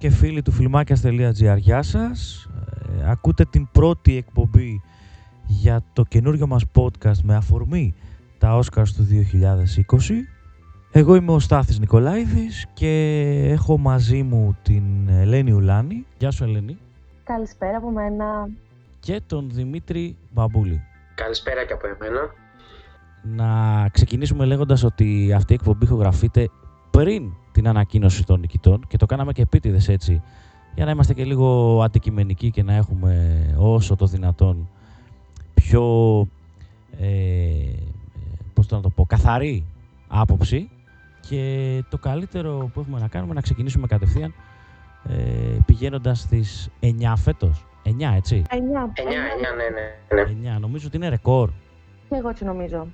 και φίλοι του φιλμάκια.gr, γεια σας. Ε, ακούτε την πρώτη εκπομπή για το καινούριο μας podcast με αφορμή τα Oscars του 2020. Εγώ είμαι ο Στάθης Νικολάηδης και έχω μαζί μου την Ελένη Ουλάνη. Γεια σου Ελένη. Καλησπέρα από μένα. Και τον Δημήτρη Μπαμπούλη. Καλησπέρα και από εμένα. Να ξεκινήσουμε λέγοντας ότι αυτή η εκπομπή ηχογραφείται πριν την ανακοίνωση των νικητών και το κάναμε και επίτηδες έτσι για να είμαστε και λίγο αντικειμενικοί και να έχουμε όσο το δυνατόν πιο ε, πώς το να το πω, καθαρή άποψη και το καλύτερο που έχουμε να κάνουμε να ξεκινήσουμε κατευθείαν ε, πηγαίνοντας στις 9 φέτος. 9, έτσι. 9. 9, 9, ναι, ναι, ναι. 9, νομίζω ότι είναι ρεκόρ. Και εγώ έτσι νομίζω.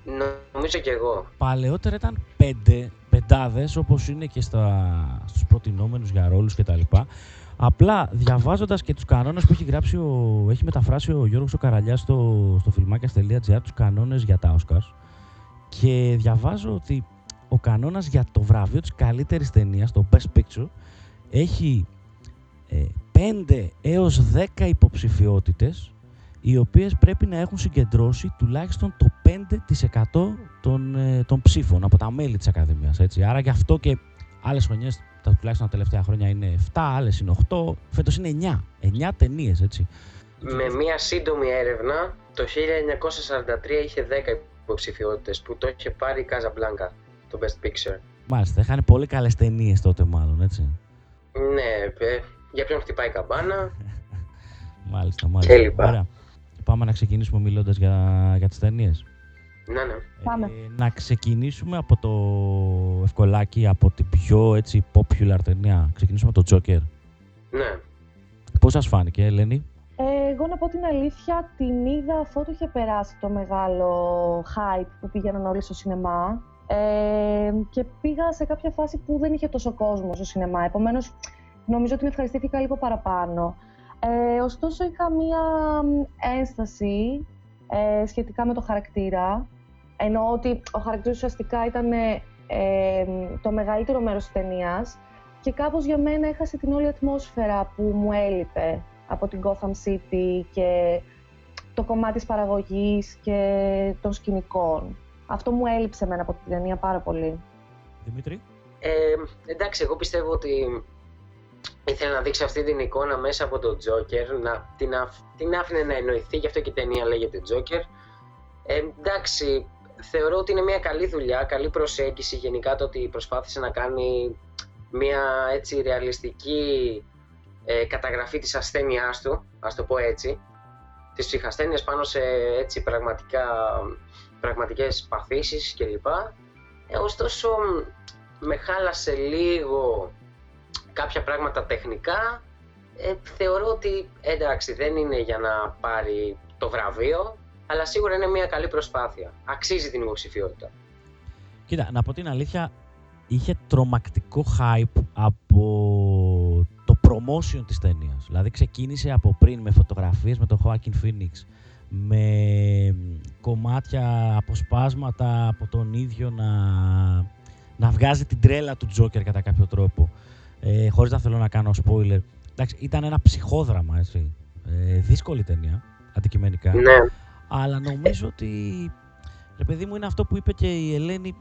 Νομίζω και εγώ. Παλαιότερα ήταν 5 πεντάδες όπως είναι και στα, στους προτινόμενους για ρόλους κτλ. Απλά διαβάζοντας και τους κανόνες που έχει, γράψει ο, έχει μεταφράσει ο Γιώργος ο Καραλιάς στο, στο φιλμάκια.gr τους κανόνες για τα Oscars και διαβάζω ότι ο κανόνας για το βραβείο της καλύτερης ταινίας, το Best Picture, έχει ε, 5 έως 10 υποψηφιότητες οι οποίες πρέπει να έχουν συγκεντρώσει τουλάχιστον το 5% των, ε, των ψήφων από τα μέλη της Ακαδημίας. Έτσι. Άρα γι' αυτό και άλλες χρονιές, τα τουλάχιστον τα τελευταία χρόνια είναι 7, άλλες είναι 8, φέτος είναι 9. 9 ταινίες, έτσι. Με μία σύντομη έρευνα, το 1943 είχε 10 υποψηφιότητες που το είχε πάρει η Casablanca, το Best Picture. Μάλιστα, είχαν πολύ καλές ταινίες τότε μάλλον, έτσι. Ναι, ε, για ποιον χτυπάει η καμπάνα. μάλιστα, μάλιστα. Και λοιπά. Ωραία. Πάμε να ξεκινήσουμε μιλώντας για, για τις ταινίες. Ναι, ναι. Πάμε. Ε, να ξεκινήσουμε από το ευκολάκι, από την πιο έτσι popular ταινία. Ξεκινήσουμε από το Joker. Ναι. Πώς σας φάνηκε, Ελένη; Ε, εγώ να πω την αλήθεια, την είδα αφού το είχε περάσει το μεγάλο hype που πήγαιναν όλοι στο σινεμά. Ε, και πήγα σε κάποια φάση που δεν είχε τόσο κόσμο στο σινεμά. Επομένως, νομίζω ότι με ευχαριστήθηκα λίγο παραπάνω. Ε, ωστόσο, είχα μία ένσταση ε, σχετικά με το χαρακτήρα. Εννοώ ότι ο χαρακτήρας ουσιαστικά ήταν ε, το μεγαλύτερο μέρος της ταινίας και κάπως για μένα έχασε την όλη ατμόσφαιρα που μου έλειπε από την Gotham City και το κομμάτι της παραγωγής και των σκηνικών. Αυτό μου έλειψε εμένα από την ταινία πάρα πολύ. Δημήτρη; Ε, εντάξει, εγώ πιστεύω ότι ήθελε να δείξει αυτή την εικόνα μέσα από τον Joker, να την, αφ, την άφηνε να εννοηθεί, γι' αυτό και η ταινία λέγεται Joker. Ε, εντάξει, θεωρώ ότι είναι μια καλή δουλειά, καλή προσέγγιση γενικά το ότι προσπάθησε να κάνει μια έτσι ρεαλιστική ε, καταγραφή της ασθένειάς του, ας το πω έτσι, της ψυχασθένειας πάνω σε έτσι πραγματικά, πραγματικές παθήσεις κλπ. Ε, ωστόσο, με χάλασε λίγο κάποια πράγματα τεχνικά. Ε, θεωρώ ότι εντάξει δεν είναι για να πάρει το βραβείο, αλλά σίγουρα είναι μια καλή προσπάθεια. Αξίζει την υποψηφιότητα. Κοίτα, να πω την αλήθεια, είχε τρομακτικό hype από το promotion της ταινίας. Δηλαδή ξεκίνησε από πριν με φωτογραφίες με τον Joaquin Phoenix, με κομμάτια, αποσπάσματα από τον ίδιο να, να βγάζει την τρέλα του Τζόκερ κατά κάποιο τρόπο ε, χωρίς να θέλω να κάνω spoiler. Εντάξει, ήταν ένα ψυχόδραμα, έτσι. Ε, δύσκολη ταινία, αντικειμενικά. Ναι. Αλλά νομίζω ότι, ρε παιδί μου, είναι αυτό που είπε και η Ελένη,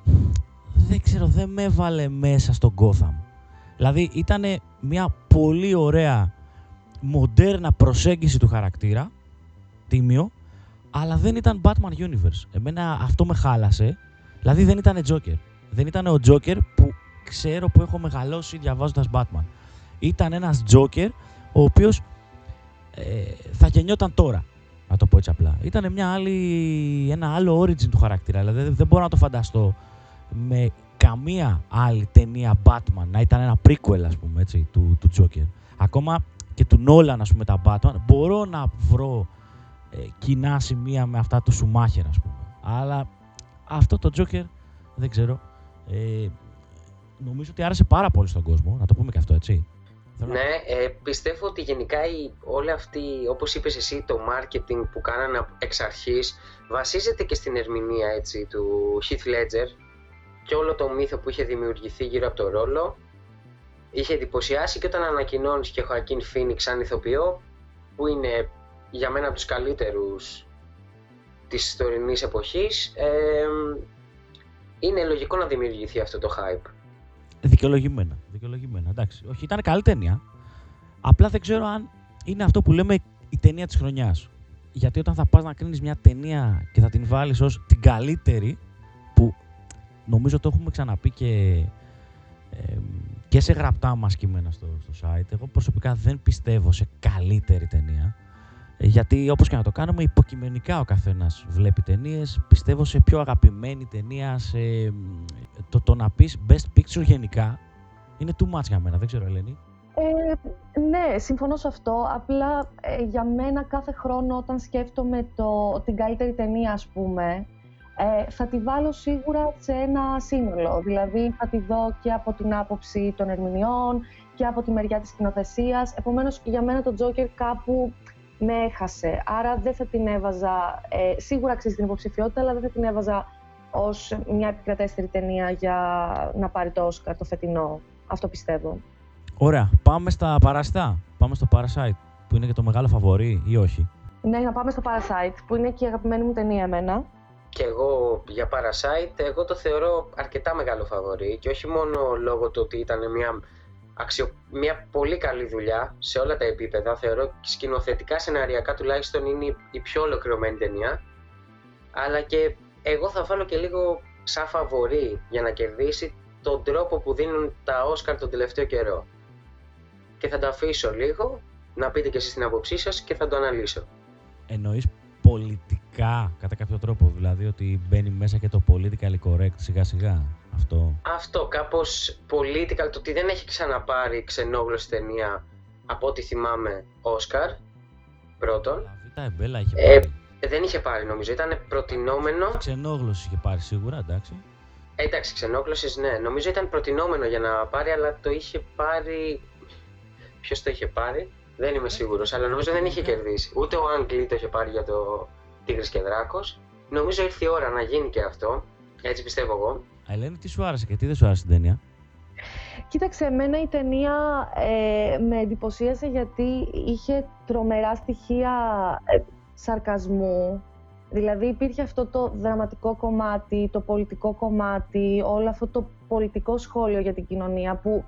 δεν ξέρω, δεν με έβαλε μέσα στον Gotham. Δηλαδή, ήταν μια πολύ ωραία, μοντέρνα προσέγγιση του χαρακτήρα, τίμιο, αλλά δεν ήταν Batman Universe. Εμένα αυτό με χάλασε. Δηλαδή δεν ήταν Joker. Δεν ήταν ο Joker που ξέρω που έχω μεγαλώσει διαβάζοντας Batman. Ήταν ένας Joker ο οποίος ε, θα γεννιόταν τώρα, να το πω έτσι απλά. Ήταν μια άλλη, ένα άλλο origin του χαρακτήρα, δηλαδή δεν μπορώ να το φανταστώ με καμία άλλη ταινία Batman να ήταν ένα prequel ας πούμε έτσι, του, του Joker. Ακόμα και του Nolan ας πούμε τα Batman μπορώ να βρω ε, κοινά σημεία με αυτά του Schumacher ας πούμε. Αλλά αυτό το Joker δεν ξέρω. Ε, νομίζω ότι άρεσε πάρα πολύ στον κόσμο, να το πούμε και αυτό, έτσι. Ναι, ε, πιστεύω ότι γενικά η, όλη αυτή, όπως είπες εσύ, το marketing που κάνανε εξ αρχής βασίζεται και στην ερμηνεία έτσι, του Heath Ledger και όλο το μύθο που είχε δημιουργηθεί γύρω από το ρόλο. είχε εντυπωσιάσει και όταν ανακοινώνεις και Χωακίν Φίνιξ σαν ηθοποιό, που είναι για μένα από τους καλύτερους της τωρινής εποχής, ε, είναι λογικό να δημιουργηθεί αυτό το hype. Δικαιολογημένα. Δικαιολογημένα. Εντάξει. Όχι, ήταν καλή ταινία. Απλά δεν ξέρω αν είναι αυτό που λέμε η ταινία της χρονιάς. Γιατί όταν θα πας να κρίνεις μια ταινία και θα την βάλεις ως την καλύτερη, που νομίζω το έχουμε ξαναπεί και, και σε γραπτά μας κείμενα στο, στο site, εγώ προσωπικά δεν πιστεύω σε καλύτερη ταινία. Ε, γιατί όπως και να το κάνουμε, υποκειμενικά ο καθένας βλέπει ταινίες. Πιστεύω σε πιο αγαπημένη ταινία, σε, το, το να πεις best picture γενικά, είναι too much για μένα. Δεν ξέρω, Ελένη. Ε, ναι, συμφωνώ σε αυτό. Απλά ε, για μένα κάθε χρόνο όταν σκέφτομαι το, την καλύτερη ταινία, ας πούμε, ε, θα τη βάλω σίγουρα σε ένα σύνολο. Δηλαδή θα τη δω και από την άποψη των ερμηνεών και από τη μεριά της σκηνοθεσίας. Επομένως, για μένα το Joker κάπου με έχασε. Άρα δεν θα την έβαζα, ε, σίγουρα αξίζει την υποψηφιότητα, αλλά δεν θα την έβαζα ως μια επικρατέστερη ταινία για να πάρει το Όσκαρ το φετινό. Αυτό πιστεύω. Ωραία. Πάμε στα παραστά. Πάμε στο Parasite, που είναι και το μεγάλο φαβορή ή όχι; Ναι, να πάμε στο Parasite, που είναι και η αγαπημένη μου ταινία εμένα. Και εγώ για Parasite, εγώ το θεωρώ αρκετά μεγάλο φαβορή και όχι μόνο λόγω του ότι ήταν μια, αξιο... μια πολύ καλή δουλειά σε όλα τα επίπεδα. Θεωρώ σκηνοθετικά, σεναριακά τουλάχιστον είναι η πιο ολοκληρωμένη ταινία. Αλλά και εγώ θα βάλω και λίγο σαν φαβορή για να κερδίσει τον τρόπο που δίνουν τα Όσκαρ τον τελευταίο καιρό και θα το αφήσω λίγο να πείτε και εσείς την άποψή σας και θα το αναλύσω. Εννοείς πολιτικά κατά κάποιο τρόπο, δηλαδή ότι μπαίνει μέσα και το political correct σιγά σιγά αυτό. Αυτό, κάπως political, το ότι δεν έχει ξαναπάρει ξενόγλωση ταινία από ό,τι θυμάμαι Όσκαρ, πρώτον. Β' Εμπέλα είχε ε, πάρει. δεν είχε πάρει νομίζω, ήταν προτινόμενο. Ξενόγλωση είχε πάρει σίγουρα, εντάξει. Ε, εντάξει, ξενόγλωσης ναι. Νομίζω ήταν προτινόμενο για να πάρει, αλλά το είχε πάρει ποιος το είχε πάρει, δεν είμαι σίγουρος, αλλά νομίζω δεν είχε κερδίσει. Ούτε ο Άγγλι το είχε πάρει για το Τίγρης και Δράκο. Νομίζω ήρθε η ώρα να γίνει και αυτό. Έτσι πιστεύω εγώ. Ελένη, τι σου άρεσε και τι δεν σου άρεσε την ταινία; Κοίταξε, εμένα η ταινία ε, με εντυπωσίασε γιατί είχε τρομερά στοιχεία ε, σαρκασμού. Δηλαδή υπήρχε αυτό το δραματικό κομμάτι, το πολιτικό κομμάτι, όλο αυτό το πολιτικό σχόλιο για την κοινωνία που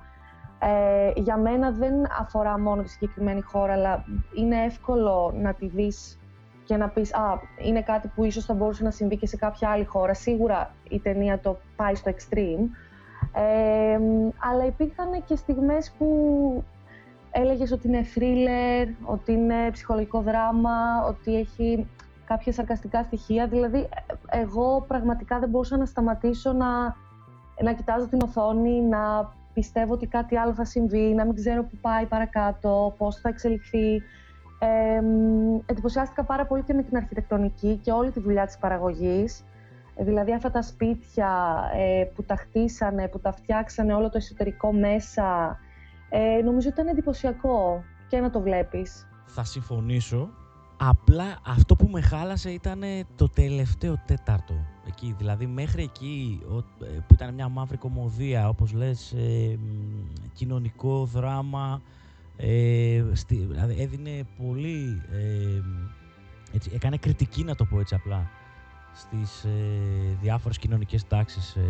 ε, για μένα δεν αφορά μόνο τη συγκεκριμένη χώρα, αλλά είναι εύκολο να τη δεις και να πεις «Α, είναι κάτι που ίσως θα μπορούσε να συμβεί και σε κάποια άλλη χώρα». Σίγουρα η ταινία το πάει στο extreme. Ε, αλλά υπήρχαν και στιγμές που έλεγες ότι είναι thriller, ότι είναι ψυχολογικό δράμα, ότι έχει κάποια σαρκαστικά στοιχεία. Δηλαδή, εγώ πραγματικά δεν μπορούσα να σταματήσω να, να κοιτάζω την οθόνη, να πιστεύω ότι κάτι άλλο θα συμβεί, να μην ξέρω πού πάει παρακάτω, πώς θα εξελιχθεί. Ε, εντυπωσιάστηκα πάρα πολύ και με την αρχιτεκτονική και όλη τη δουλειά της παραγωγής. Ε, δηλαδή αυτά τα σπίτια ε, που τα χτίσανε, που τα φτιάξανε όλο το εσωτερικό μέσα. Ε, νομίζω ήταν εντυπωσιακό και να το βλέπεις. Θα συμφωνήσω. Απλά αυτό που με χάλασε ήταν το τελευταίο τέταρτο. Εκεί, δηλαδή μέχρι εκεί ε, που ήταν μια μαύρη κομμωδία, όπως λες, ε, κοινωνικό δράμα, ε, στη, δηλαδή έδινε πολύ, ε, έτσι, έκανε κριτική να το πω έτσι απλά, στις ε, διάφορες κοινωνικές τάξεις ε,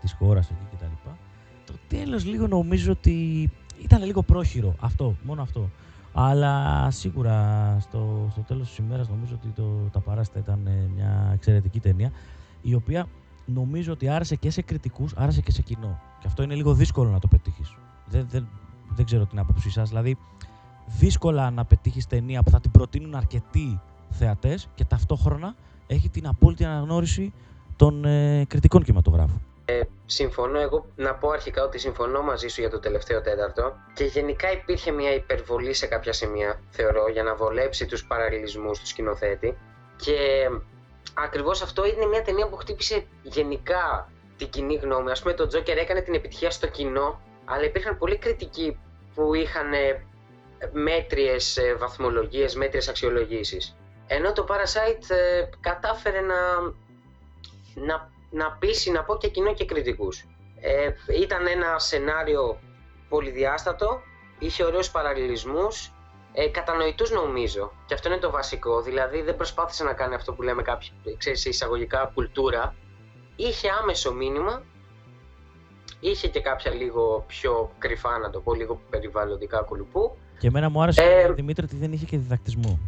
της χώρας εκεί κτλ. Το τέλος λίγο νομίζω ότι ήταν λίγο πρόχειρο, αυτό, μόνο αυτό. Αλλά σίγουρα στο, στο τέλος της ημέρας νομίζω ότι το, τα παράστα ήταν ε, μια εξαιρετική ταινία η οποία νομίζω ότι άρεσε και σε κριτικούς, άρεσε και σε κοινό. Και αυτό είναι λίγο δύσκολο να το πετύχεις. Δεν, δεν, δεν ξέρω την άποψή σας. Δηλαδή, δύσκολα να πετύχεις ταινία που θα την προτείνουν αρκετοί θεατές και ταυτόχρονα έχει την απόλυτη αναγνώριση των ε, κριτικών κινηματογράφων. Ε, συμφωνώ εγώ να πω αρχικά ότι συμφωνώ μαζί σου για το τελευταίο τέταρτο και γενικά υπήρχε μια υπερβολή σε κάποια σημεία θεωρώ για να βολέψει τους παραλληλισμούς του σκηνοθέτη και ακριβώς αυτό είναι μια ταινία που χτύπησε γενικά την κοινή γνώμη. Ας πούμε το Τζόκερ έκανε την επιτυχία στο κοινό αλλά υπήρχαν πολλοί κριτικοί που είχαν ε, μέτριες ε, βαθμολογίες, μέτριες αξιολογήσεις. Ενώ το Parasite ε, κατάφερε να, να να πείσει, να πω και κοινό και κριτικούς. Ε, ήταν ένα σενάριο πολυδιάστατο, είχε ωραίους παραλληλισμούς, ε, κατανοητούς νομίζω. Και αυτό είναι το βασικό. Δηλαδή δεν προσπάθησε να κάνει αυτό που λέμε κάποιοι, ξέρεις, εισαγωγικά κουλτούρα. Είχε άμεσο μήνυμα, είχε και κάποια λίγο πιο κρυφά, να το πω, λίγο περιβαλλοντικά κουλουπού. Και εμένα μου άρεσε, ε, Δημήτρη, ότι δεν είχε και διδακτισμό.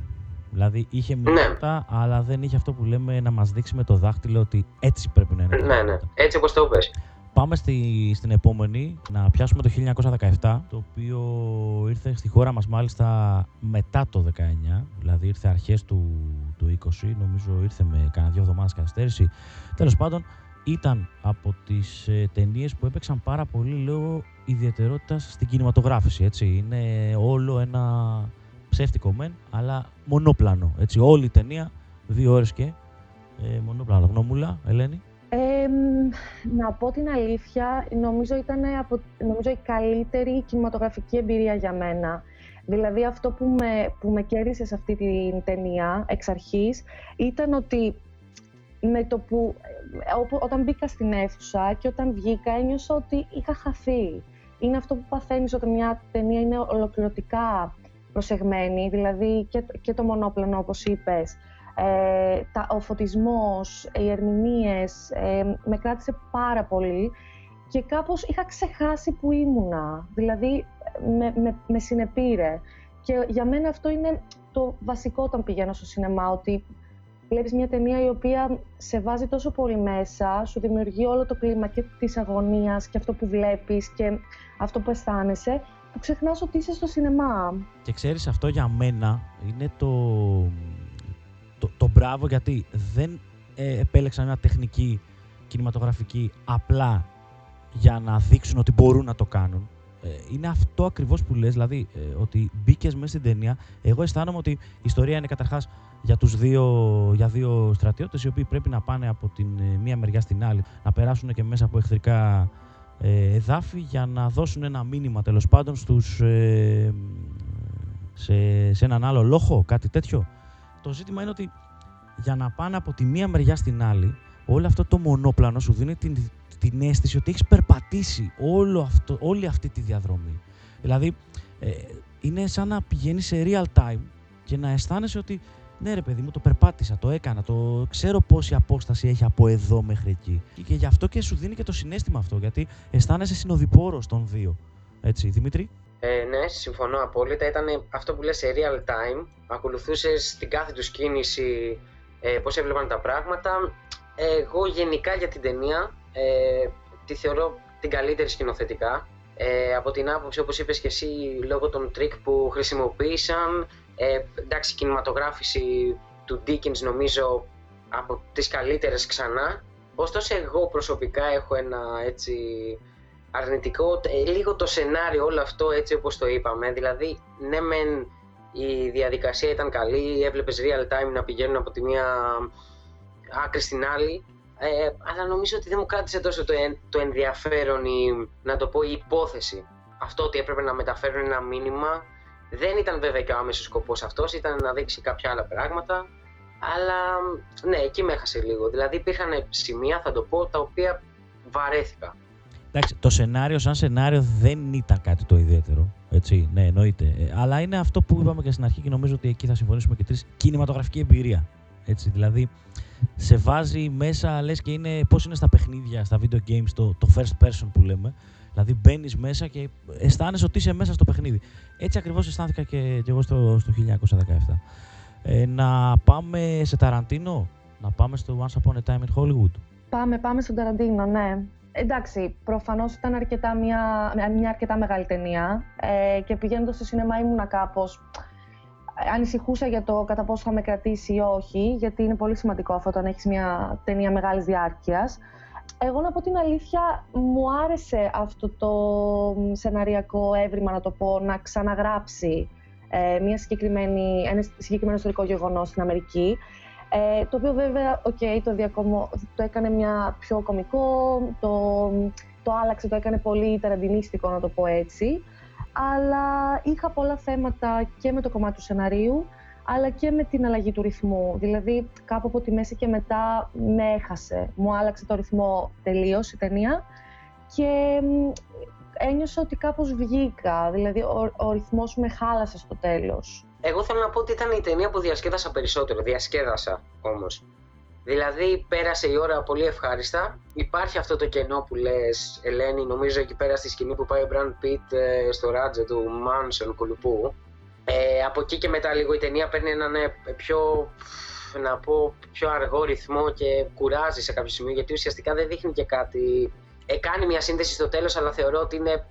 Δηλαδή είχε ναι. μηνύματα, ναι. αλλά δεν είχε αυτό που λέμε να μας δείξει με το δάχτυλο ότι έτσι πρέπει να είναι. Ναι, ναι, έτσι όπως το πες. Πάμε στη, στην επόμενη, να πιάσουμε το 1917, το οποίο ήρθε στη χώρα μας μάλιστα μετά το 19, δηλαδή ήρθε αρχές του, του 20, νομίζω ήρθε με κανένα δύο εβδομάδες καθυστέρηση. Τέλος πάντων, ήταν από τις ε, ταινίες που έπαιξαν πάρα πολύ λόγω ιδιαιτερότητας στην κινηματογράφηση, έτσι. Είναι όλο ένα ψεύτικο μεν, αλλά μονόπλανο, έτσι. Όλη η ταινία, δύο ώρες και, ε, μονόπλανο. Γνώμουλα, Ελένη να πω την αλήθεια, νομίζω ήταν από, νομίζω η καλύτερη κινηματογραφική εμπειρία για μένα. Δηλαδή αυτό που με, που με κέρδισε σε αυτή την ταινία εξ αρχής ήταν ότι με το που, ε, όταν μπήκα στην αίθουσα και όταν βγήκα ένιωσα ότι είχα χαθεί. Είναι αυτό που παθαίνεις όταν μια ταινία είναι ολοκληρωτικά προσεγμένη, δηλαδή και, και το μονόπλανο όπως είπες, ε, τα, ο φωτισμός, οι ερμηνείες, ε, με κράτησε πάρα πολύ και κάπως είχα ξεχάσει που ήμουνα, δηλαδή με, με, με συνεπήρε. Και για μένα αυτό είναι το βασικό όταν πηγαίνω στο σινεμά, ότι βλέπεις μια ταινία η οποία σε βάζει τόσο πολύ μέσα, σου δημιουργεί όλο το κλίμα και της αγωνίας και αυτό που βλέπεις και αυτό που αισθάνεσαι, που ξεχνάς ότι είσαι στο σινεμά. Και ξέρεις αυτό για μένα είναι το, το, το μπράβο γιατί δεν ε, επέλεξαν μια τεχνική κινηματογραφική απλά για να δείξουν ότι μπορούν να το κάνουν. Ε, είναι αυτό ακριβώς που λες, δηλαδή ε, ότι μπήκες μέσα στην ταινία. Εγώ αισθάνομαι ότι η ιστορία είναι καταρχάς για, τους δύο, για δύο στρατιώτες οι οποίοι πρέπει να πάνε από την μία μεριά στην άλλη, να περάσουν και μέσα από εχθρικά εδάφη για να δώσουν ένα μήνυμα τέλος πάντων στους, σε, σε έναν άλλο λόγο, κάτι τέτοιο. Το ζήτημα είναι ότι για να πάνε από τη μία μεριά στην άλλη, όλο αυτό το μονόπλανο σου δίνει την, την αίσθηση ότι έχεις περπατήσει όλο αυτό, όλη αυτή τη διαδρομή. Δηλαδή, ε, είναι σαν να πηγαίνεις σε real time και να αισθάνεσαι ότι ναι, ρε παιδί μου, το περπάτησα, το έκανα, το ξέρω πόση απόσταση έχει από εδώ μέχρι εκεί. Και γι' αυτό και σου δίνει και το συνέστημα αυτό, γιατί αισθάνεσαι συνοδοιπόρος των δύο. Έτσι, Δημήτρη; Ε, ναι, συμφωνώ απόλυτα. Ήταν αυτό που λες σε real time. Ακολουθούσες την κάθε τους κίνηση, ε, πώς έβλεπαν τα πράγματα. Εγώ γενικά για την ταινία ε, τη θεωρώ την καλύτερη σκηνοθετικά. Ε, από την άποψη, όπως είπες και εσύ, λόγω των τρικ που χρησιμοποίησαν. Ε, εντάξει, η κινηματογράφηση του Deakins νομίζω από τις καλύτερες ξανά. Ωστόσο, εγώ προσωπικά έχω ένα έτσι αρνητικό, ε, λίγο το σενάριο όλο αυτό έτσι όπως το είπαμε. Δηλαδή, ναι μεν η διαδικασία ήταν καλή, έβλεπες real time να πηγαίνουν από τη μία άκρη στην άλλη, ε, αλλά νομίζω ότι δεν μου κράτησε τόσο το, το ενδιαφέρον η, να το πω, η υπόθεση. Αυτό ότι έπρεπε να μεταφέρουν ένα μήνυμα δεν ήταν βέβαια και ο άμεσος σκοπός αυτός, ήταν να δείξει κάποια άλλα πράγματα. Αλλά ναι, εκεί με έχασε λίγο. Δηλαδή υπήρχαν σημεία, θα το πω, τα οποία βαρέθηκα. Εντάξει, το σενάριο σαν σενάριο δεν ήταν κάτι το ιδιαίτερο. Έτσι, ναι, εννοείται. Ε, αλλά είναι αυτό που είπαμε και στην αρχή και νομίζω ότι εκεί θα συμφωνήσουμε και τρεις. Κινηματογραφική εμπειρία. Έτσι, δηλαδή, σε βάζει μέσα, λες και είναι πώς είναι στα παιχνίδια, στα video games, το, το first person που λέμε. Δηλαδή, μπαίνεις μέσα και αισθάνεσαι ότι είσαι μέσα στο παιχνίδι. Έτσι ακριβώς αισθάνθηκα και, και εγώ στο, στο 1917. Ε, να πάμε σε Ταραντίνο, να πάμε στο Once Upon a Time in Hollywood; Πάμε, πάμε στον Ταραντίνο, ναι. Εντάξει, προφανώς ήταν αρκετά μια, μια αρκετά μεγάλη ταινία ε, και πηγαίνοντας στο σινεμά ήμουνα κάπως ανησυχούσα για το κατά πόσο θα με κρατήσει ή όχι, γιατί είναι πολύ σημαντικό αυτό όταν έχεις μια ταινία μεγάλης διάρκειας. Εγώ να πω την αλήθεια, μου άρεσε αυτό το σεναριακό έβριμα, να το πω, να ξαναγράψει ε, μια συγκεκριμένη, ένα συγκεκριμένο ιστορικό γεγονός στην Αμερική. Ε, το οποίο βέβαια, okay, το, διακομο... το έκανε μια πιο κομικό, το, το άλλαξε, το έκανε πολύ τεραντινίστικο να το πω έτσι. Αλλά είχα πολλά θέματα και με το κομμάτι του σεναρίου, αλλά και με την αλλαγή του ρυθμού. Δηλαδή, κάπου από τη μέση και μετά με έχασε. Μου άλλαξε το ρυθμό τελείως η ταινία. Και ένιωσα ότι κάπως βγήκα, δηλαδή ο, ο ρυθμός με χάλασε στο τέλος. Εγώ θέλω να πω ότι ήταν η ταινία που διασκέδασα περισσότερο, διασκέδασα όμως. Δηλαδή πέρασε η ώρα πολύ ευχάριστα. Υπάρχει αυτό το κενό που λες, Ελένη, νομίζω εκεί πέρα στη σκηνή που πάει ο Brand Pitt ε, στο ράτζο του Manson Κουλουπού. Ε, από εκεί και μετά λίγο η ταινία παίρνει έναν ε, πιο, να πω, πιο αργό ρυθμό και κουράζει σε κάποιο σημείο γιατί ουσιαστικά δεν δείχνει και κάτι. Ε, κάνει μια σύνδεση στο τέλος αλλά θεωρώ ότι είναι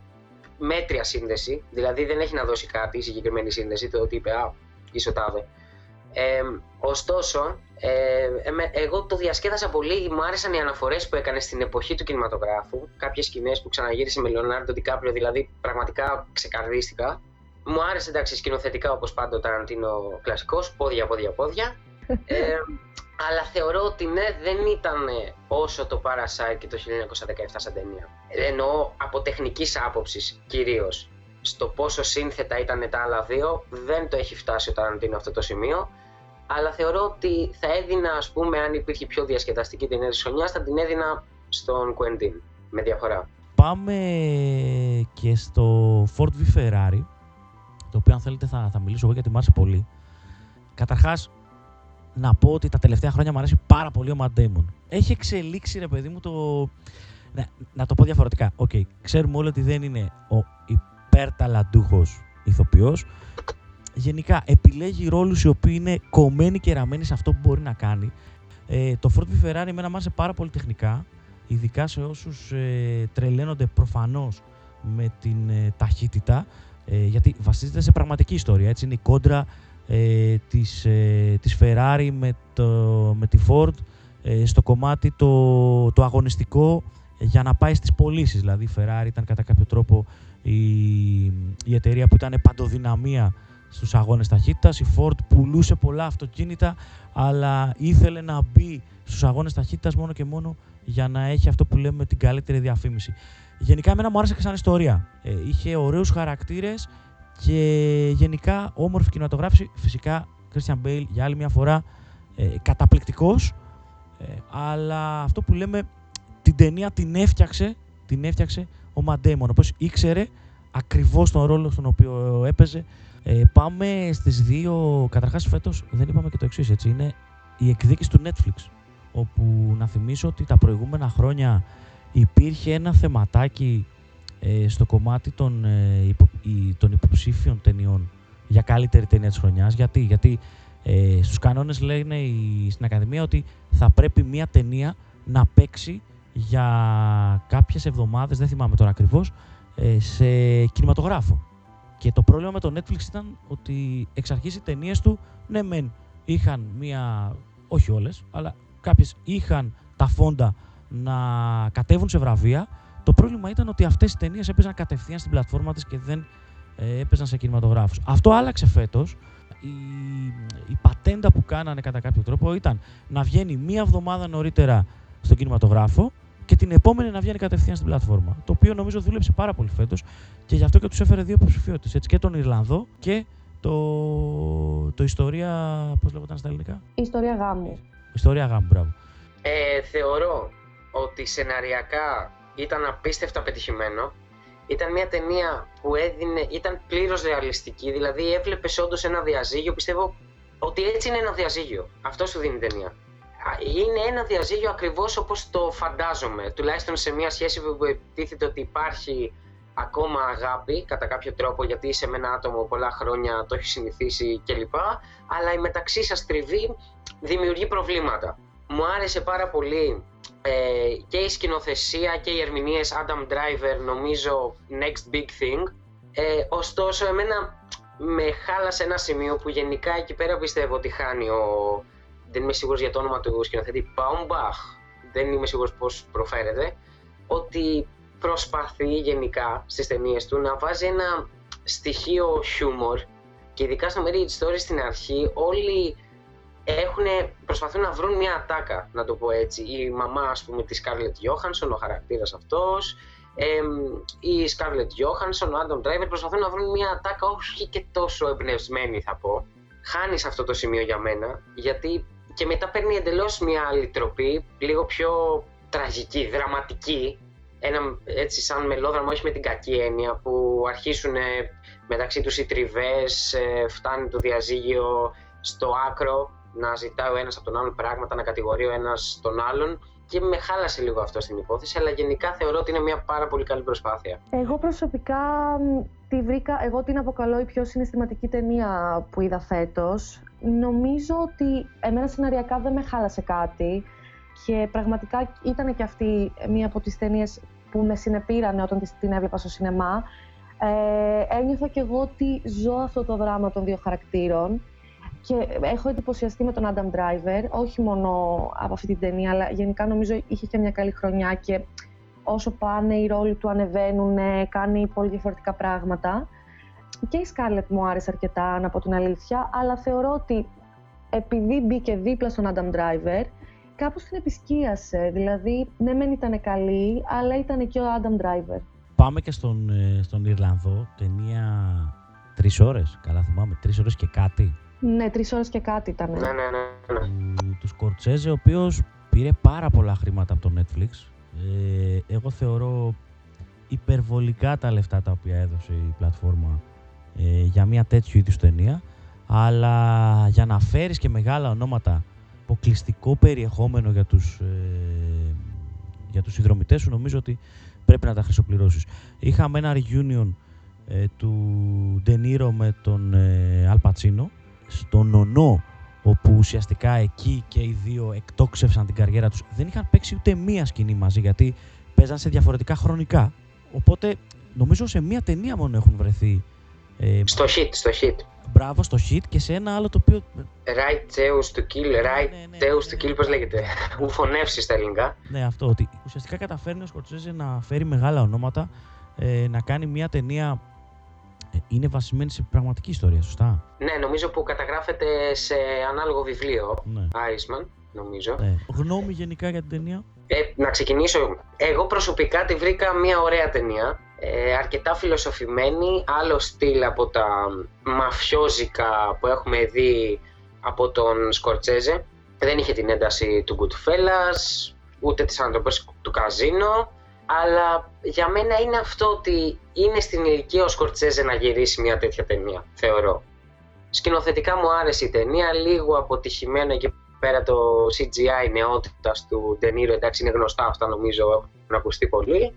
μέτρια σύνδεση. Δηλαδή δεν έχει να δώσει κάτι η συγκεκριμένη σύνδεση, το ότι είπε «Α, είσαι ο τάδε». Ε, ωστόσο, ε, εγώ το διασκέδασα πολύ. Μου άρεσαν οι αναφορές που έκανε στην εποχή του κινηματογράφου. Κάποιες σκηνές που ξαναγύρισε με Λεωνάρντο Ντικάπριο, δηλαδή πραγματικά ξεκαρδίστηκα. Μου άρεσε εντάξει σκηνοθετικά όπως πάντα ο Ταραντίνο κλασικός, πόδια, πόδια, πόδια. ε, αλλά θεωρώ ότι ναι, δεν ήταν όσο το Parasite και το 1917 σαν ταινία. Εννοώ από τεχνικής άποψης κυρίως. Στο πόσο σύνθετα ήταν τα άλλα δύο, δεν το έχει φτάσει ο Ταραντίνο αυτό το σημείο αλλά θεωρώ ότι θα έδινα, ας πούμε, αν υπήρχε πιο διασκεδαστική ταινία της χρονιάς, θα την έδινα στον Quentin, με διαφορά. Πάμε και στο Ford V Ferrari, το οποίο αν θέλετε θα, θα μιλήσω εγώ γιατί μου άρεσε πολύ. Καταρχάς, να πω ότι τα τελευταία χρόνια μου αρέσει πάρα πολύ ο Matt Damon. Έχει εξελίξει, ρε παιδί μου, το... Να, να το πω διαφορετικά. OK, okay, ξέρουμε όλοι ότι δεν είναι ο υπερταλαντούχος ηθοποιός, γενικά επιλέγει ρόλους οι οποίοι είναι κομμένοι και ραμμένοι σε αυτό που μπορεί να κάνει. Ε, το Ford V Ferrari εμένα μου πάρα πολύ τεχνικά, ειδικά σε όσους ε, τρελαίνονται προφανώς με την ε, ταχύτητα, ε, γιατί βασίζεται σε πραγματική ιστορία. Έτσι είναι η κόντρα ε, της, ε, της Ferrari με, το, με τη Ford στο κομμάτι το, το αγωνιστικό για να πάει στις πωλήσεις. Δηλαδή η Ferrari ήταν κατά κάποιο τρόπο η, η εταιρεία που ήταν παντοδυναμία στους αγώνες ταχύτητας. Η Ford πουλούσε πολλά αυτοκίνητα, αλλά ήθελε να μπει στους αγώνες ταχύτητας μόνο και μόνο για να έχει αυτό που λέμε την καλύτερη διαφήμιση. Γενικά εμένα μου άρεσε και σαν ιστορία. Ε, είχε ωραίους χαρακτήρες και γενικά όμορφη κινηματογράφηση. Φυσικά, Christian Bale για άλλη μια φορά ε, καταπληκτικός, ε, αλλά αυτό που λέμε την ταινία την έφτιαξε, την έφτιαξε ο Μαντέμον, όπως ήξερε ακριβώς τον ρόλο στον οποίο έπαιζε ε, πάμε στις δύο. Καταρχάς, φέτος δεν είπαμε και το εξής, έτσι. Είναι η εκδίκηση του Netflix. Όπου να θυμίσω ότι τα προηγούμενα χρόνια υπήρχε ένα θεματάκι ε, στο κομμάτι των, ε, υπο, των υποψήφιων ταινιών για καλύτερη ταινία της χρονιάς. Γιατί, Γιατί ε, στους κανόνες λένε η, στην Ακαδημία ότι θα πρέπει μια ταινία να παίξει για κάποιες εβδομάδες, δεν θυμάμαι τώρα ακριβώς, ε, σε κινηματογράφο. Και το πρόβλημα με το Netflix ήταν ότι εξ αρχής οι ταινίες του, ναι, μεν είχαν μία. Όχι όλες, αλλά κάποιες είχαν τα φόντα να κατέβουν σε βραβεία. Το πρόβλημα ήταν ότι αυτές οι ταινίες έπαιζαν κατευθείαν στην πλατφόρμα της και δεν ε, έπαιζαν σε κινηματογράφους. Αυτό άλλαξε φέτος. Η, η πατέντα που κάνανε κατά κάποιο τρόπο ήταν να βγαίνει μία εβδομάδα νωρίτερα στον κινηματογράφο και την επόμενη να βγαίνει κατευθείαν στην πλατφόρμα. Το οποίο νομίζω δούλεψε πάρα πολύ φέτος και γι' αυτό και τους έφερε δύο υποψηφιότητες. Και τον Ιρλανδό και το, το ιστορία. Πώς λέγονταν στα ελληνικά, Ιστορία γάμου. Ιστορία γάμου, μπράβο. Ε, θεωρώ ότι σεναριακά ήταν απίστευτα πετυχημένο. Ήταν μια ταινία που έδινε, ήταν πλήρως ρεαλιστική, δηλαδή έβλεπες όντως ένα διαζύγιο. Πιστεύω ότι έτσι είναι ένα διαζύγιο. Αυτό σου δίνει η ταινία είναι ένα διαζύγιο ακριβώς όπως το φαντάζομαι, τουλάχιστον σε μια σχέση που επιτίθεται ότι υπάρχει ακόμα αγάπη κατά κάποιο τρόπο γιατί είσαι με ένα άτομο πολλά χρόνια, το έχεις συνηθίσει κλπ. Αλλά η μεταξύ σας τριβή δημιουργεί προβλήματα. Μου άρεσε πάρα πολύ ε, και η σκηνοθεσία και οι ερμηνείες Adam Driver νομίζω next big thing. Ε, ωστόσο εμένα με χάλασε ένα σημείο που γενικά εκεί πέρα πιστεύω ότι χάνει ο, δεν είμαι σίγουρος για το όνομα του σκηνοθέτη, Baumbach, δεν είμαι σίγουρος πώς προφέρεται, ότι προσπαθεί γενικά στις ταινίες του να βάζει ένα στοιχείο χιούμορ και ειδικά στο Marriage Story στην αρχή όλοι έχουν, προσπαθούν να βρουν μια ατάκα, να το πω έτσι. Η μαμά, ας πούμε, της Scarlett Johansson, ο χαρακτήρας αυτός, ε, η Scarlett Johansson, ο Adam Driver προσπαθούν να βρουν μια ατάκα όχι και τόσο εμπνευσμένη θα πω. Χάνεις αυτό το σημείο για μένα, γιατί και μετά παίρνει εντελώς μια άλλη τροπή, λίγο πιο τραγική, δραματική, ένα έτσι σαν μελόδραμο, όχι με την κακή έννοια, που αρχίσουν μεταξύ τους οι τριβές, ε, φτάνει το διαζύγιο στο άκρο, να ζητάει ο ένας από τον άλλον πράγματα, να κατηγορεί ο ένας τον άλλον και με χάλασε λίγο αυτό στην υπόθεση, αλλά γενικά θεωρώ ότι είναι μια πάρα πολύ καλή προσπάθεια. Εγώ προσωπικά τη βρήκα, εγώ την αποκαλώ η πιο συναισθηματική ταινία που είδα φέτος. Νομίζω ότι εμένα σεναριακά δεν με χάλασε κάτι και πραγματικά ήταν και αυτή μία από τις ταινίες που με συνεπήρανε όταν την έβλεπα στο σινεμά. Ε, ένιωθα και εγώ ότι ζω αυτό το δράμα των δύο χαρακτήρων και έχω εντυπωσιαστεί με τον Adam Driver, όχι μόνο από αυτή την ταινία, αλλά γενικά νομίζω είχε και μια καλή χρονιά και όσο πάνε οι ρόλοι του ανεβαίνουν, κάνει πολύ διαφορετικά πράγματα. Και η Scarlett μου άρεσε αρκετά, να πω την αλήθεια, αλλά θεωρώ ότι επειδή μπήκε δίπλα στον Adam Driver, κάπως την επισκίασε. Δηλαδή, ναι μεν ήταν καλή, αλλά ήταν και ο Adam Driver. Πάμε και στον, ε, στον Ιρλανδό, ταινία τρεις ώρες, καλά θυμάμαι, τρεις ώρες και κάτι. Ναι, τρεις ώρες και κάτι ήταν. Ναι, ναι, ναι. ναι. Του Σκορτσέζε, ο οποίος πήρε πάρα πολλά χρήματα από το Netflix. Ε, εγώ θεωρώ υπερβολικά τα λεφτά τα οποία έδωσε η πλατφόρμα ε, για μια τέτοιου είδους ταινία αλλά για να φέρεις και μεγάλα ονόματα αποκλειστικό περιεχόμενο για τους, ε, για τους συνδρομητές σου νομίζω ότι πρέπει να τα χρυσοπληρώσεις. Είχαμε ένα reunion ε, του Ντενίρο με τον ε, Αλπατσίνο στον Ονό όπου ουσιαστικά εκεί και οι δύο εκτόξευσαν την καριέρα τους. Δεν είχαν παίξει ούτε μία σκηνή μαζί γιατί παίζαν σε διαφορετικά χρονικά. Οπότε νομίζω σε μία ταινία μόνο έχουν βρεθεί. Ε, στο hit, στο hit. Μπράβο, στο hit και σε ένα άλλο το οποίο. Right Zeus to kill, ναι, right ναι, ναι, Zeus to kill, πώς λέγεται. Μου φωνεύσει στα ελληνικά. Ναι, αυτό. Ότι ουσιαστικά καταφέρνει ο Σκορτσέζε να φέρει μεγάλα ονόματα, ε, να κάνει μια ταινία ε, είναι βασισμένη σε πραγματική ιστορία, σωστά; Ναι, νομίζω που καταγράφεται σε ανάλογο βιβλίο. Ναι. Iceman, νομίζω. Ναι. Γνώμη γενικά για την ταινία; Ε, να ξεκινήσω. Εγώ προσωπικά τη βρήκα μια ωραία ταινία. Ε, αρκετά φιλοσοφημένη, άλλο στυλ από τα μαφιόζικα που έχουμε δει από τον Σκορτσέζε. Δεν είχε την ένταση του Goodfellas, ούτε τις ανθρωπές του Καζίνο, αλλά για μένα είναι αυτό ότι είναι στην ηλικία ο Σκορτσέζε να γυρίσει μια τέτοια ταινία, θεωρώ. Σκηνοθετικά μου άρεσε η ταινία, λίγο αποτυχημένο εκεί πέρα το CGI νεότητας του Ντενίρο, εντάξει είναι γνωστά αυτά νομίζω έχουν ακουστεί πολύ.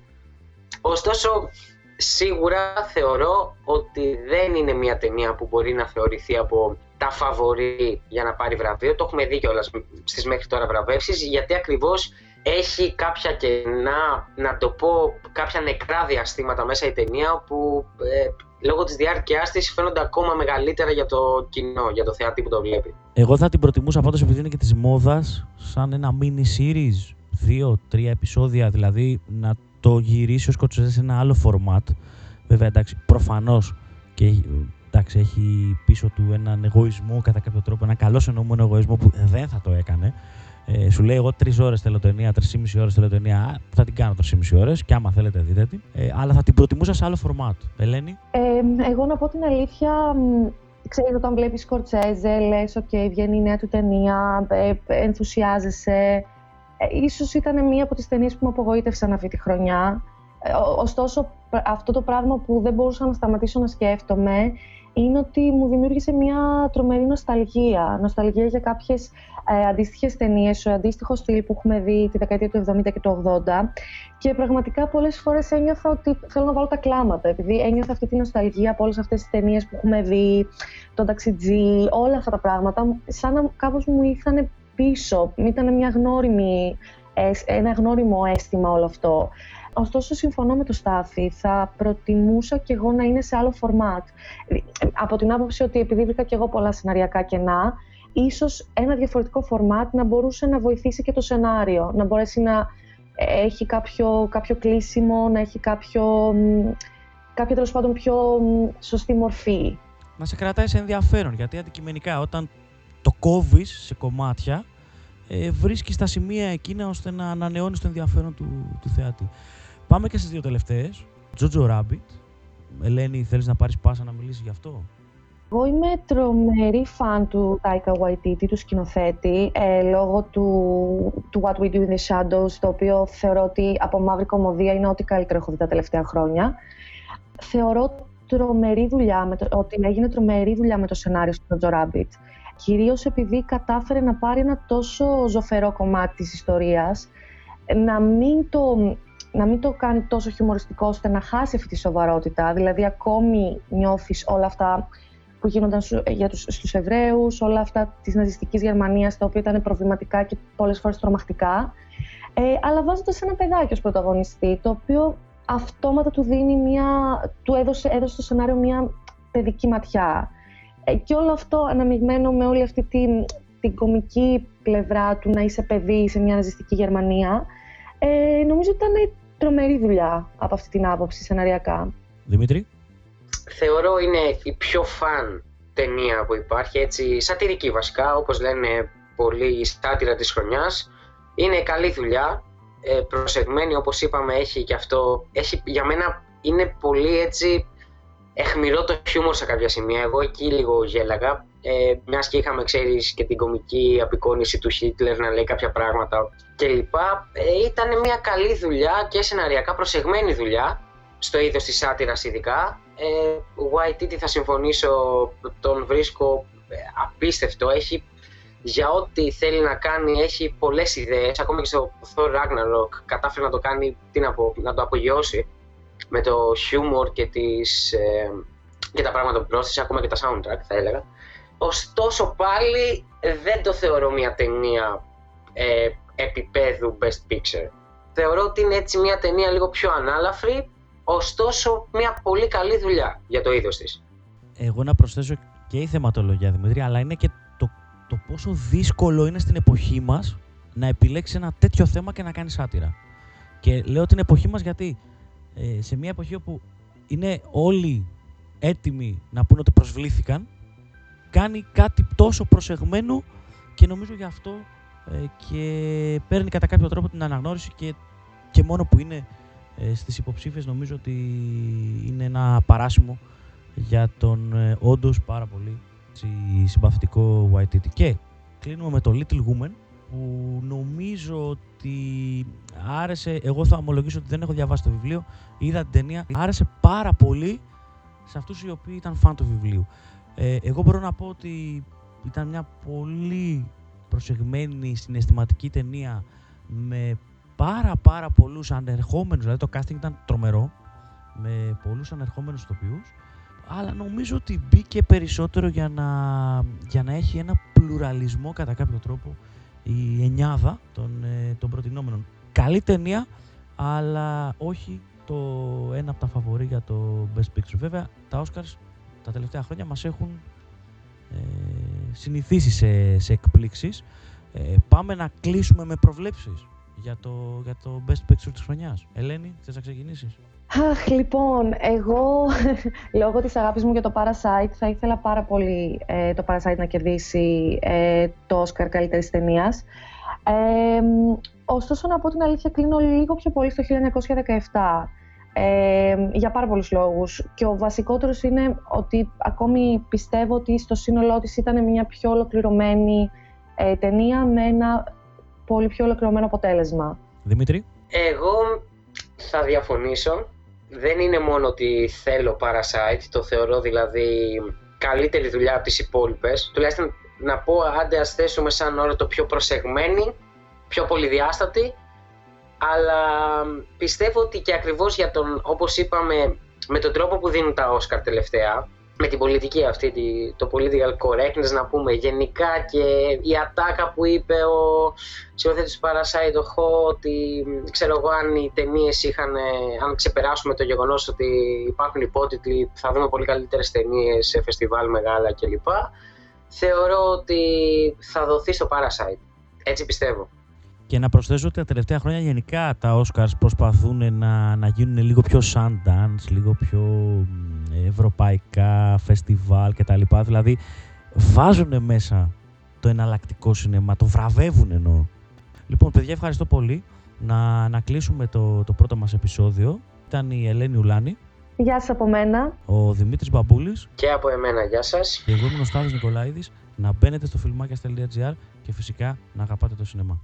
Ωστόσο, σίγουρα θεωρώ ότι δεν είναι μια ταινία που μπορεί να θεωρηθεί από τα φαβορή για να πάρει βραβείο. Το έχουμε δει κιόλας στις μέχρι τώρα βραβεύσεις, γιατί ακριβώς έχει κάποια κενά, να το πω, κάποια νεκρά διαστήματα μέσα η ταινία όπου ε, λόγω της διάρκειάς της φαίνονται ακόμα μεγαλύτερα για το κοινό, για το θεατή που το βλέπει. Εγώ θα την προτιμούσα πάντως επειδή είναι και της μόδας σαν ένα mini series, δύο-τρία επεισόδια, δηλαδή να το γυρίσει ο Σκοτσέζε σε ένα άλλο format. Βέβαια, εντάξει, προφανώς και εντάξει, έχει πίσω του έναν εγωισμό κατά κάποιο τρόπο, ένα καλό εννοούμενο εγωισμό που δεν θα το έκανε. Ε, σου λέει: Εγώ τρεις ώρες θέλω ταινία, τρεις ή μισή ώρες θέλω ταινία. Θα την κάνω τρεις ή μισή ώρες και άμα θέλετε, δείτε την. Ε, αλλά θα την προτιμούσα σε άλλο φορμάτ. Ελένη. Ε, εγώ να πω την αλήθεια, ξέρεις όταν βλέπεις Σκορτσέζε, λες: OK, βγαίνει η νέα του ταινία, ε, ενθουσιάζεσαι. Ε, ίσως ήταν μία από τις ταινίες που με απογοήτευσαν αυτή τη χρονιά. Ε, ωστόσο, αυτό το πράγμα που δεν μπορούσα να σταματήσω να σκέφτομαι είναι ότι μου δημιούργησε μια τρομερή νοσταλγία. Νοσταλγία για κάποιες ε, αντίστοιχες ταινίες, ο αντίστοιχο στυλ που έχουμε δει τη δεκαετία του 70 και του 80 και πραγματικά πολλές φορές ένιωθα ότι θέλω να βάλω τα κλάματα επειδή ένιωθα αυτή τη νοσταλγία από όλες αυτές τις ταινίες που έχουμε δει, τον ταξιτζή, όλα αυτά τα πράγματα, σαν να κάπως μου ήρθαν πίσω. Ήταν μια γνώριμη, ένα γνώριμο αίσθημα όλο αυτό. Ωστόσο, συμφωνώ με το Στάθη. Θα προτιμούσα κι εγώ να είναι σε άλλο φορμάτ. Από την άποψη ότι επειδή βρήκα κι εγώ πολλά σεναριακά κενά, ίσως ένα διαφορετικό φορμάτ να μπορούσε να βοηθήσει και το σενάριο. Να μπορέσει να έχει κάποιο, κάποιο κλείσιμο, να έχει κάποιο, κάποια τέλος πάντων πιο σωστή μορφή. Να σε κρατάει σε ενδιαφέρον, γιατί αντικειμενικά όταν το κόβεις σε κομμάτια, ε, βρίσκεις τα σημεία εκείνα ώστε να ανανεώνεις το ενδιαφέρον του, του θεατή. Πάμε και στις δύο τελευταίες. Τζότζο Rabbit. Ελένη, θέλεις να πάρεις πάσα να μιλήσεις γι' αυτό; Εγώ είμαι τρομερή φαν του Taika Waititi, του σκηνοθέτη, ε, λόγω του, του What We Do in the Shadows, το οποίο θεωρώ ότι από μαύρη κομμωδία είναι ό,τι καλύτερο έχω δει τα τελευταία χρόνια. Θεωρώ τρομερή δουλειά, με το, ότι έγινε τρομερή δουλειά με το σενάριο στο Jojo Rabbit. Κυρίως επειδή κατάφερε να πάρει ένα τόσο ζωφερό κομμάτι της ιστορίας, να μην το, να μην το κάνει τόσο χιουμοριστικό ώστε να χάσει αυτή τη σοβαρότητα. Δηλαδή ακόμη νιώθεις όλα αυτά που γίνονταν για τους, στους Εβραίους, όλα αυτά της ναζιστικής Γερμανίας, τα οποία ήταν προβληματικά και πολλές φορές τρομακτικά. Ε, αλλά βάζοντας ένα παιδάκι ως πρωταγωνιστή, το οποίο αυτόματα του δίνει μια, του έδωσε, έδωσε στο σενάριο μια παιδική ματιά. Ε, και όλο αυτό αναμειγμένο με όλη αυτή την, την κομική πλευρά του να είσαι παιδί σε μια ναζιστική Γερμανία, ε, νομίζω ότι ήταν τρομερή δουλειά από αυτή την άποψη σεναριακά. Δημήτρη; Θεωρώ είναι η πιο φαν ταινία που υπάρχει, έτσι σατυρική βασικά, όπως λένε πολλοί η στάτηρα της χρονιάς. Είναι καλή δουλειά, ε, προσεγμένη όπως είπαμε έχει και αυτό, έχει, για μένα είναι πολύ έτσι εχμηρό το χιούμορ σε κάποια σημεία. Εγώ εκεί λίγο γέλαγα. Ε, Μιας και είχαμε, ξέρεις, και την κομική απεικόνηση του Χίτλερ να λέει κάποια πράγματα κλπ. Ε, ήταν μια καλή δουλειά και σεναριακά προσεγμένη δουλειά στο είδος της σάτυρας ειδικά. Ε, White θα συμφωνήσω, τον βρίσκω ε, απίστευτο. Έχει για ό,τι θέλει να κάνει, έχει πολλές ιδέες. Ακόμα και στο Thor Ragnarok κατάφερε να το κάνει, τι να, πω, να το απογειώσει με το χιούμορ και, τις, ε, και τα πράγματα που πρόσθεσε, ακόμα και τα soundtrack θα έλεγα. Ωστόσο πάλι δεν το θεωρώ μια ταινία ε, επίπεδου Best Picture. Θεωρώ ότι είναι έτσι μια ταινία λίγο πιο ανάλαφρη, ωστόσο μια πολύ καλή δουλειά για το είδος της. Εγώ να προσθέσω και η θεματολογία Δημήτρη, αλλά είναι και το, το πόσο δύσκολο είναι στην εποχή μας να επιλέξεις ένα τέτοιο θέμα και να κάνεις σάτυρα. Και λέω την εποχή μας γιατί ε, σε μια εποχή όπου είναι όλοι έτοιμοι να πούνε ότι προσβλήθηκαν, κάνει κάτι τόσο προσεγμένο και νομίζω γι' αυτό ε, και παίρνει κατά κάποιο τρόπο την αναγνώριση και, και μόνο που είναι ε, στις υποψήφιες νομίζω ότι είναι ένα παράσημο για τον ε, όντως πάρα πολύ συμπαθητικό White Και κλείνουμε με το Little Woman που νομίζω ότι άρεσε, εγώ θα ομολογήσω ότι δεν έχω διαβάσει το βιβλίο, είδα την ταινία, άρεσε πάρα πολύ σε αυτούς οι οποίοι ήταν φαν του βιβλίου. Ε, εγώ μπορώ να πω ότι ήταν μια πολύ προσεγμένη συναισθηματική ταινία με πάρα πάρα πολλούς ανερχόμενους, δηλαδή το casting ήταν τρομερό, με πολλούς ανερχόμενους ηθοποιούς, αλλά νομίζω ότι μπήκε περισσότερο για να, για να έχει ένα πλουραλισμό κατά κάποιο τρόπο η εννιάδα των, ε, των προτινόμενων. Καλή ταινία, αλλά όχι το ένα από τα φαβορή για το Best Picture. Βέβαια, τα Oscars τα τελευταία χρόνια μας έχουν ε, συνηθίσει σε, σε εκπλήξεις. Ε, πάμε να κλείσουμε με προβλέψεις για το, για το Best Picture της χρονιάς. Ελένη, θες να ξεκινήσεις; Αχ, λοιπόν, εγώ λόγω της αγάπης μου για το Parasite θα ήθελα πάρα πολύ ε, το Parasite να κερδίσει ε, το Oscar καλύτερης ταινίας. Ε, ωστόσο, να πω την αλήθεια, κλείνω λίγο πιο πολύ στο 1917. Ε, για πάρα πολλούς λόγους. Και ο βασικότερος είναι ότι ακόμη πιστεύω ότι στο σύνολό της ήταν μια πιο ολοκληρωμένη ε, ταινία με ένα πολύ πιο ολοκληρωμένο αποτέλεσμα. Δημήτρη; Εγώ θα διαφωνήσω δεν είναι μόνο ότι θέλω Parasite, το θεωρώ δηλαδή καλύτερη δουλειά από τις υπόλοιπες. Τουλάχιστον να πω άντε ας θέσουμε σαν όρο το πιο προσεγμένη, πιο πολυδιάστατη, αλλά πιστεύω ότι και ακριβώς για τον, όπως είπαμε, με τον τρόπο που δίνουν τα Όσκαρ τελευταία, με την πολιτική αυτή, το political correctness να πούμε γενικά και η ατάκα που είπε ο σκηνοθέτης του Parasite, το Χω, ότι ξέρω εγώ αν οι ταινίες είχαν, αν ξεπεράσουμε το γεγονός ότι υπάρχουν υπότιτλοι, θα δούμε πολύ καλύτερες ταινίες σε φεστιβάλ μεγάλα κλπ. Θεωρώ ότι θα δοθεί στο Parasite. Έτσι πιστεύω. Και να προσθέσω ότι τα τελευταία χρόνια γενικά τα Oscars προσπαθούν να, να γίνουν λίγο πιο Sundance, λίγο πιο ευρωπαϊκά, φεστιβάλ κτλ. Δηλαδή βάζουν μέσα το εναλλακτικό σινεμά, το βραβεύουν εννοώ. Λοιπόν, παιδιά, ευχαριστώ πολύ. Να, να κλείσουμε το, το πρώτο μας επεισόδιο. Ήταν η Ελένη Ουλάνη. Γεια σας από μένα. Ο Δημήτρης Μπαμπούλης Και από εμένα, γεια σας. και εγώ ήμουν ο Στάδης Νικολαίδης. Να μπαίνετε στο φιλμάκια.gr και φυσικά να αγαπάτε το σινεμά.